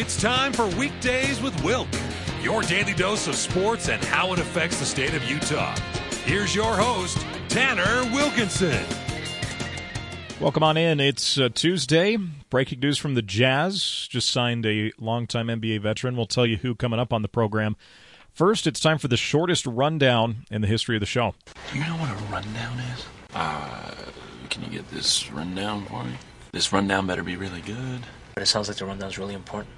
It's time for Weekdays with Wilk, your daily dose of sports and how it affects the state of Utah. Here's your host, Tanner Wilkinson. Welcome on in. It's uh, Tuesday. Breaking news from the Jazz. Just signed a longtime NBA veteran. We'll tell you who coming up on the program. First, it's time for the shortest rundown in the history of the show. Do you know what a rundown is? Uh, can you get this rundown for me? This rundown better be really good. But it sounds like the rundown's really important.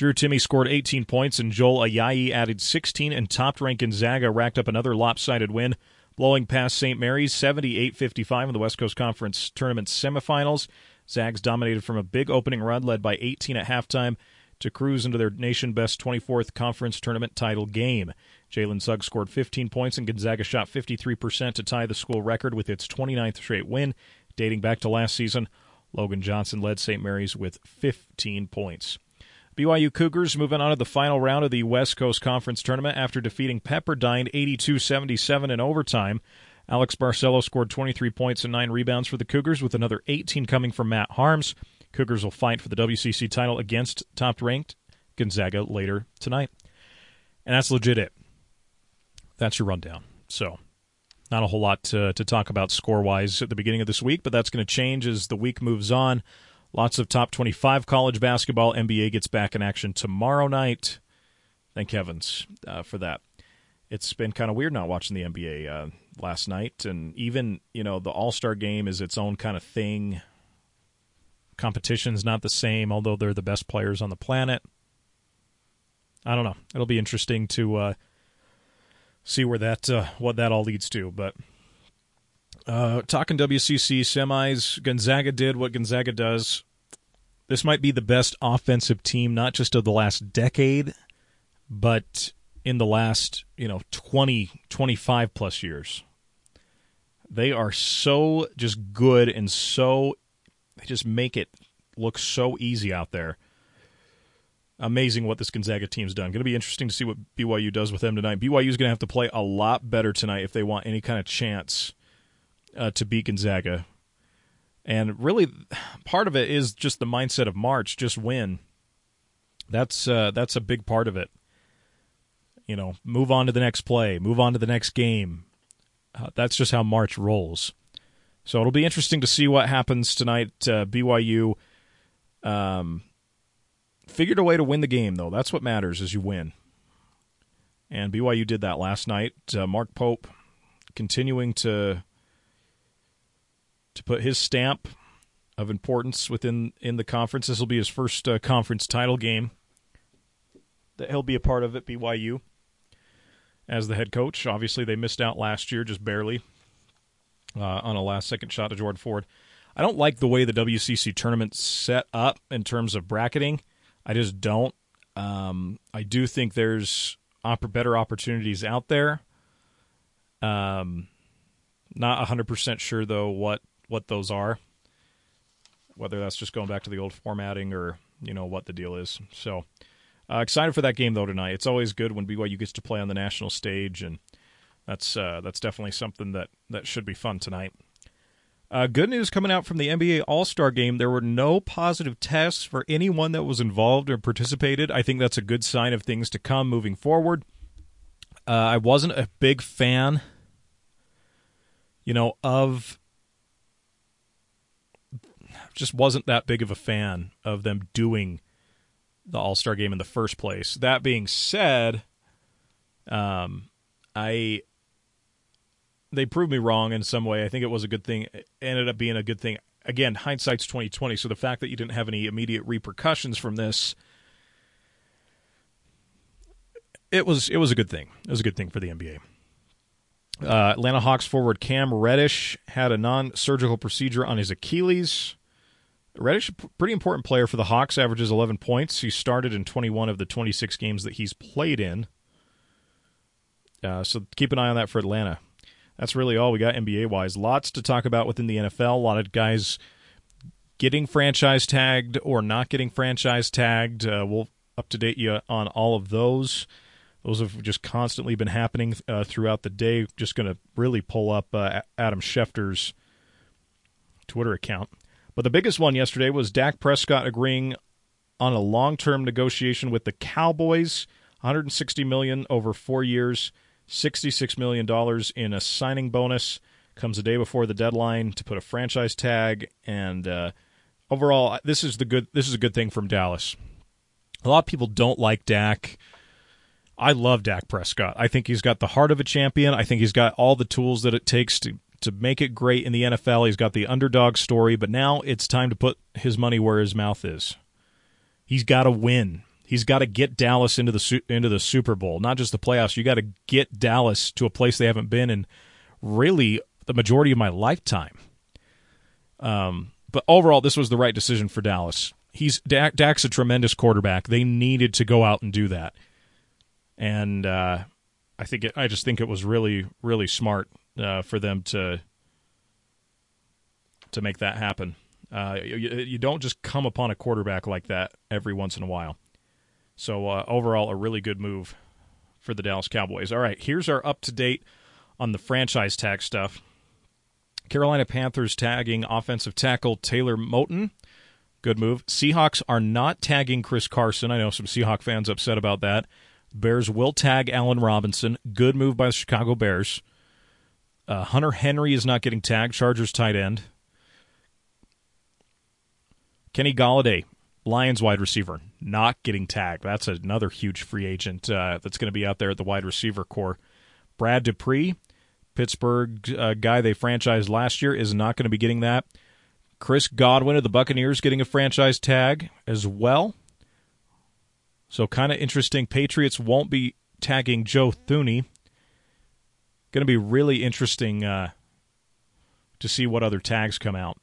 Drew Timme scored 18 points, and Joel Ayayi added 16, and top-ranked Gonzaga racked up another lopsided win blowing past St. Mary's 78-55 in the West Coast Conference Tournament semifinals. Zags dominated from a big opening run led by 18 at halftime to cruise into their nation best 24th conference tournament title game. Jalen Suggs scored 15 points and Gonzaga shot 53% to tie the school record with its 29th straight win dating back to last season. Logan Johnson led St. Mary's with 15 points. BYU Cougars moving on to the final round of the West Coast Conference Tournament after defeating Pepperdine 82-77 in overtime. Alex Barcelo scored 23 points and 9 rebounds for the Cougars with another 18 coming from Matt Haarms. Cougars will fight for the WCC title against top-ranked Gonzaga later tonight. And that's legit it. That's your rundown. So, not a whole lot to, to talk about score-wise at the beginning of this week, but that's going to change as the week moves on. Lots of top 25 college basketball. NBA gets back in action tomorrow night. Thank heavens uh, for that. It's been kind of weird not watching the NBA uh, last night, and even you know the All Star game is its own kind of thing. Competition's not the same, although they're the best players on the planet. I don't know. It'll be interesting to uh, see where that uh, what that all leads to, but uh, talking WCC semis, Gonzaga did what Gonzaga does. This might be the best offensive team, not just of the last decade, but in the last, you know, 20, 25 plus years. They are so just good and so, they just make it look so easy out there. Amazing what this Gonzaga team's done. Going to be interesting to see what BYU does with them tonight. BYU is going to have to play a lot better tonight if they want any kind of chance uh, to beat Gonzaga. And really, part of it is just the mindset of March, just win. That's uh, that's a big part of it. You know, move on to the next play, move on to the next game. Uh, that's just how March rolls. So it'll be interesting to see what happens tonight. Uh, BYU um, figured a way to win the game, though. That's what matters is you win. And BYU did that last night. Uh, Mark Pope continuing to to put his stamp of importance within in the conference. This will be his first uh, conference title game that he'll be a part of at BYU as the head coach. Obviously, they missed out last year, just barely, uh, on a last second shot to Jordan Ford. I don't like the way the WCC tournament's set up in terms of bracketing. I just don't. Um, I do think there's op- better opportunities out there. Um, not 100% sure, though, what what those are. Whether that's just going back to the old formatting or you know what the deal is. So uh, excited for that game though tonight. It's always good when BYU gets to play on the national stage, and that's uh, that's definitely something that that should be fun tonight. Uh, good news coming out from the NBA All Star game. There were no positive tests for anyone that was involved or participated. I think that's a good sign of things to come moving forward. Uh, I wasn't a big fan, you know, of just wasn't that big of a fan of them doing the All Star game in the first place. That being said, um, I they proved me wrong in some way. I think it was a good thing. It ended up being a good thing. Again, hindsight's twenty twenty. So the fact that you didn't have any immediate repercussions from this, it was it was a good thing. It was a good thing for the NBA. Uh, Atlanta Hawks forward Cam Reddish had a non-surgical procedure on his Achilles. Reddish, pretty important player for the Hawks, averages 11 points. He started in 21 of the 26 games that he's played in. Uh, so keep an eye on that for Atlanta. That's really all we got NBA wise. Lots to talk about within the NFL. A lot of guys getting franchise tagged or not getting franchise tagged. Uh, we'll up to date you on all of those. Those have just constantly been happening uh, throughout the day. Just going to really pull up uh, Adam Schefter's Twitter account. But the biggest one yesterday was Dak Prescott agreeing on a long-term negotiation with the Cowboys, 160 million over 4 years, 66 million dollars in a signing bonus. Comes a day before the deadline to put a franchise tag and uh, overall this is the good this is a good thing from Dallas. A lot of people don't like Dak. I love Dak Prescott. I think he's got the heart of a champion. I think he's got all the tools that it takes to to make it great in the NFL. He's got the underdog story, but now it's time to put his money where his mouth is. He's got to win. He's got to get Dallas into the into the Super Bowl, not just the playoffs. You got to get Dallas to a place they haven't been in really the majority of my lifetime. Um, but overall, this was the right decision for Dallas. He's Dak, Dak's a tremendous quarterback. They needed to go out and do that, and uh, I think it, I just think it was really really smart uh, for them to to make that happen. Uh, you, you, don't just come upon a quarterback like that every once in a while. So uh, overall, a really good move for the Dallas Cowboys. All right, here's our up to date on the franchise tag stuff. Carolina Panthers tagging offensive tackle Taylor Moton. Good move. Seahawks are not tagging Chris Carson. I know some Seahawk fans upset about that. Bears will tag Allen Robinson. Good move by the Chicago Bears. Uh, Hunter Henry is not getting tagged. Chargers tight end. Kenny Golladay, Lions wide receiver, not getting tagged. That's another huge free agent uh, that's going to be out there at the wide receiver core. Bud Dupree, Pittsburgh uh, guy they franchised last year, is not going to be getting that. Chris Godwin of the Buccaneers getting a franchise tag as well. So kind of interesting. Patriots won't be tagging Joe Thuney. Going to be really interesting uh, to see what other tags come out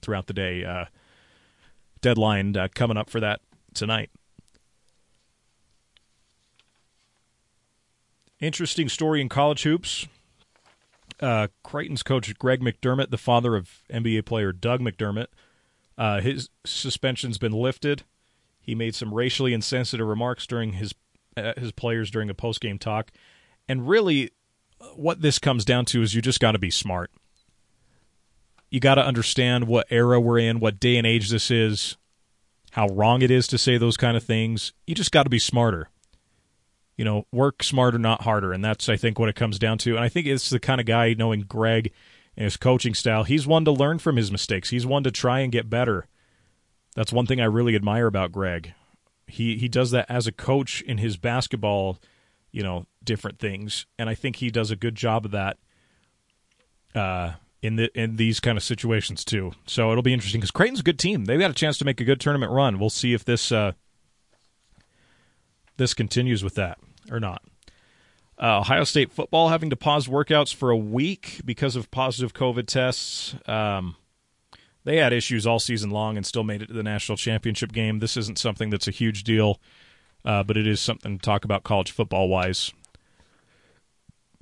throughout the day. Uh, deadline uh, coming up for that tonight. Interesting story in college hoops. Uh, Creighton's coach Greg McDermott, the father of NBA player Doug McDermott, uh, his suspension's been lifted. He made some racially insensitive remarks during his uh, his players during a post game talk, and really, what this comes down to is you just got to be smart you got to understand what era we're in, what day and age this is, how wrong it is to say those kind of things. You just got to be smarter. You know, work smarter, not harder. And that's, I think, what it comes down to. And I think it's the kind of guy, knowing Greg and his coaching style, he's one to learn from his mistakes. He's one to try and get better. That's one thing I really admire about Greg. He he does that as a coach in his basketball, you know, different things, and I think he does a good job of that. Uh, in the in these kind of situations too. So it'll be interesting because Creighton's a good team. They've got a chance to make a good tournament run. We'll see if this uh, this continues with that or not. Uh, Ohio State football having to pause workouts for a week because of positive COVID tests. Um, they had issues all season long and still made it to the national championship game. This isn't something that's a huge deal, uh, but it is something to talk about college football wise.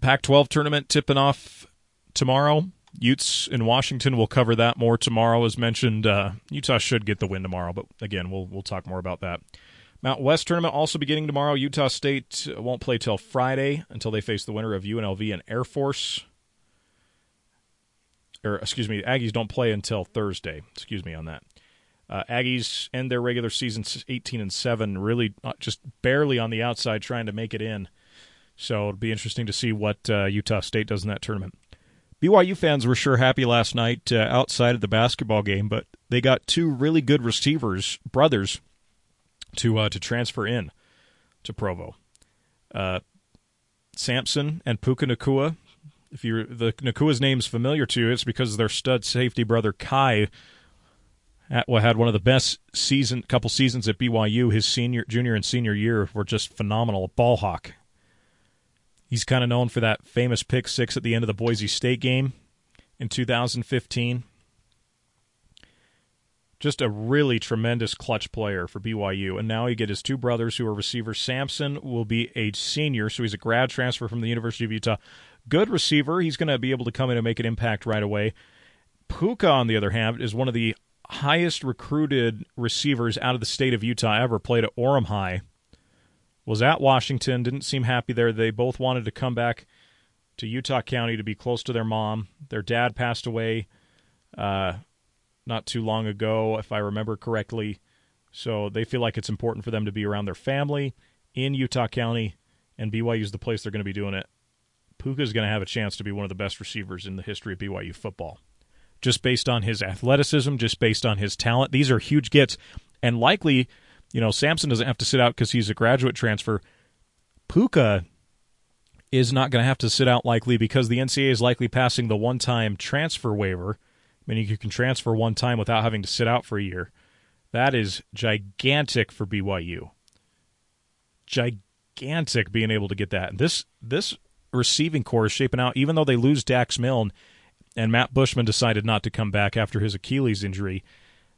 Pac 12 tournament tipping off tomorrow. Utes in Washington. We'll cover that more tomorrow, as mentioned. Uh, Utah should get the win tomorrow, but again, we'll we'll talk more about that. Mount West tournament also beginning tomorrow. Utah State won't play till Friday until they face the winner of UNLV and Air Force. Or excuse me, Aggies don't play until Thursday. Excuse me on that. Uh, Aggies end their regular season 18 and seven, really uh, just barely on the outside, trying to make it in. So it'll be interesting to see what uh, Utah State does in that tournament. BYU fans were sure happy last night uh, outside of the basketball game, but they got two really good receivers, brothers, to uh, to transfer in to Provo. Uh, Samson and Puka Nacua. If you the Nacua's name's familiar to you, it's because their stud safety brother Kai had one of the best season couple seasons at BYU. His senior, junior, and senior year were just phenomenal. Ball hawk, He's kind of known for that famous pick six at the end of the Boise State game in 2015. Just a really tremendous clutch player for BYU. And now he get his two brothers who are receivers. Samson will be a senior, so he's a grad transfer from the University of Utah. Good receiver. He's going to be able to come in and make an impact right away. Puka, on the other hand, is one of the highest recruited receivers out of the state of Utah ever. Played at Orem High was at Washington, didn't seem happy there. They both wanted to come back to Utah County to be close to their mom. Their dad passed away uh, not too long ago, if I remember correctly. So they feel like it's important for them to be around their family in Utah County, and BYU is the place they're going to be doing it. Puka is going to have a chance to be one of the best receivers in the history of BYU football. Just based on his athleticism, just based on his talent. These are huge gets. And likely, you know, Samson doesn't have to sit out because he's a graduate transfer. Puka is not going to have to sit out likely because the NCAA is likely passing the one time transfer waiver, meaning you can transfer one time without having to sit out for a year. That is gigantic for BYU. Gigantic being able to get that. This this receiving core is shaping out, even though they lose Dax Milne and Matt Bushman decided not to come back after his Achilles injury.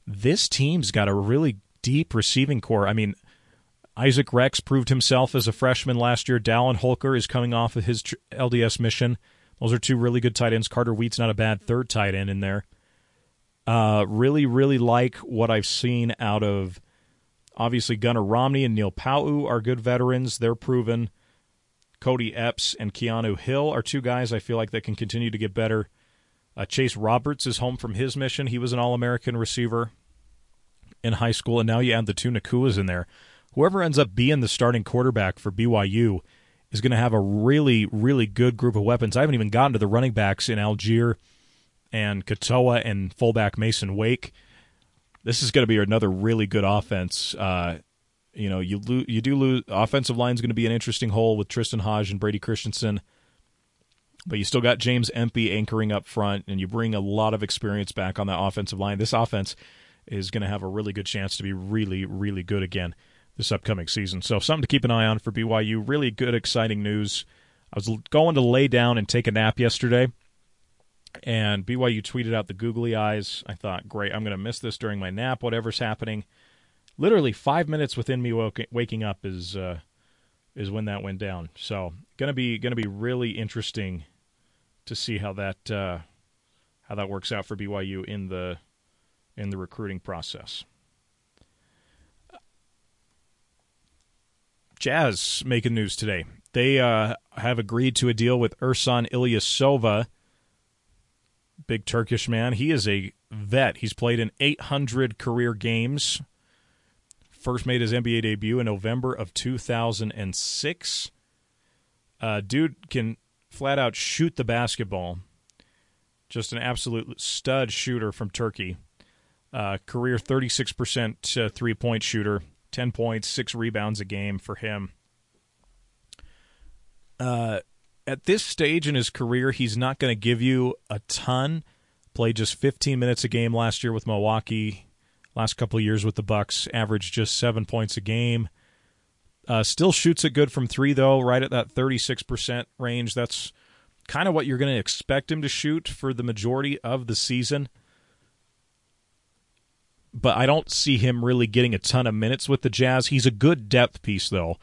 This team's got a really deep receiving core. I mean, Isaac Rex proved himself as a freshman last year. Dallin Holker is coming off of his LDS mission. Those are two really good tight ends. Carter Wheat's not a bad third tight end in there. Uh, really, really like what I've seen out of obviously Gunnar Romney and Neil Pau'u are good veterans. They're proven. Cody Epps and Keanu Hill are two guys I feel like that can continue to get better. Uh, Chase Roberts is home from his mission. He was an All American receiver in high school, and now you add the two Nacuas in there whoever ends up being the starting quarterback for BYU is going to have a really, really good group of weapons. I haven't even gotten to the running backs in Allgeier and Katoa and fullback Masen Wake. This is going to be another really good offense. Uh, you know, you lo- you do lose. Offensive line is going to be an interesting hole with Tristan Hodge and Brady Christensen, but you still got James Empey anchoring up front, and you bring a lot of experience back on that offensive line. This offense is going to have a really good chance to be really, really good again this upcoming season. So something to keep an eye on for BYU. Really good, exciting news. I was going to lay down and take a nap yesterday, and BYU tweeted out the googly eyes. I thought, great, I'm going to miss this during my nap, whatever's happening. Literally five minutes within me waking up is uh, is when that went down. So gonna be gonna be really interesting to see how that uh, how that works out for BYU in the in the recruiting process. Jazz making news today. They uh, have agreed to a deal with Ersan Ilyasova, big Turkish man. He is a vet. He's played in 800 career games. First made his NBA debut in November of 2006. Uh, dude can flat out shoot the basketball. Just an absolute stud shooter from Turkey. Uh, career 36% uh, three point shooter. 10 points, six rebounds a game for him. Uh, at this stage in his career, he's not going to give you a ton. Played just 15 minutes a game last year with Milwaukee. Last couple years with the Bucks, averaged just seven points a game. Uh, still shoots it good from three though, right at that 36% range. That's kind of what you're going to expect him to shoot for the majority of the season but I don't see him really getting a ton of minutes with the Jazz. He's a good depth piece, though.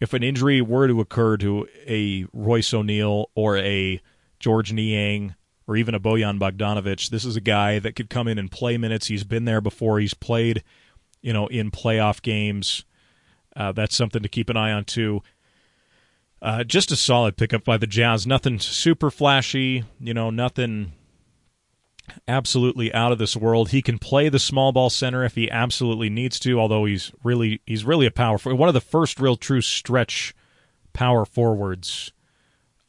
If an injury were to occur to a Royce O'Neale or a Georges Niang or even a Bojan Bogdanovic, this is a guy that could come in and play minutes. He's been there before. He's played, you know, in playoff games. Uh, that's something to keep an eye on too. Uh, just a solid pickup by the Jazz. Nothing super flashy, you know, nothing absolutely out of this world. He can play the small ball center if he absolutely needs to, although he's really he's really a powerful one of the first real true stretch power forwards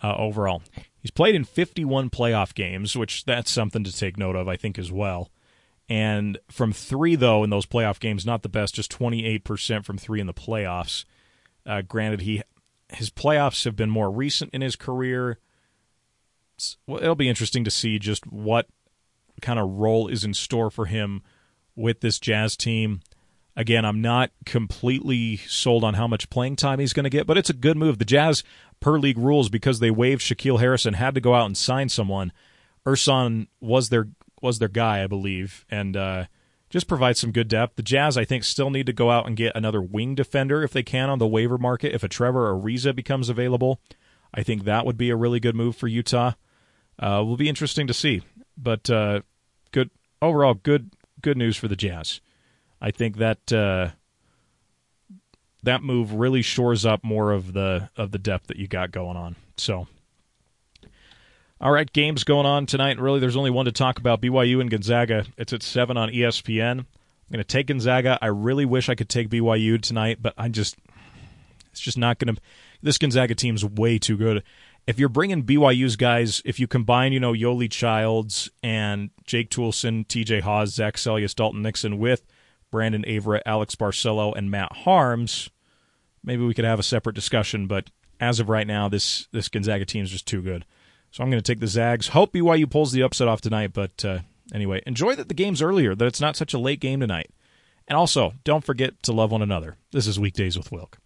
uh, overall. He's played in 51 playoff games, which that's something to take note of, I think, as well. And from three, though, in those playoff games, not the best, just 28% from three in the playoffs. Uh, granted, he his playoffs have been more recent in his career. Well, it'll be interesting to see just what kind of role is in store for him with this Jazz team. Again, I'm not completely sold on how much playing time he's going to get, but it's a good move. The Jazz, per league rules, because they waived Shaquille Harrison, had to go out and sign someone. Ersan was their was their guy, I believe, and uh, just provides some good depth. The Jazz, I think, still need to go out and get another wing defender if they can on the waiver market. If a Trevor or Ariza becomes available, I think that would be a really good move for Utah. Uh, will be interesting to see. But uh, good overall, good good news for the Jazz. I think that uh, that move really shores up more of the of the depth that you got going on. So, all right, games going on tonight. Really, there's only one to talk about: BYU and Gonzaga. It's at seven on ESPN. I'm going to take Gonzaga. I really wish I could take BYU tonight, but I just it's just not going to. This Gonzaga team's way too good. If you're bringing BYU's guys, if you combine, you know, Yoeli Childs and Jake Toolson, TJ Haws, Zach Seljaas, Dalton Nixon with Brandon Averette, Alex Barcelo, and Matt Haarms, maybe we could have a separate discussion. But as of right now, this this Gonzaga team is just too good. So I'm going to take the Zags. Hope BYU pulls the upset off tonight. But uh, anyway, enjoy that the game's earlier, that it's not such a late game tonight. And also, don't forget to love one another. This is Weekdays with Wilk.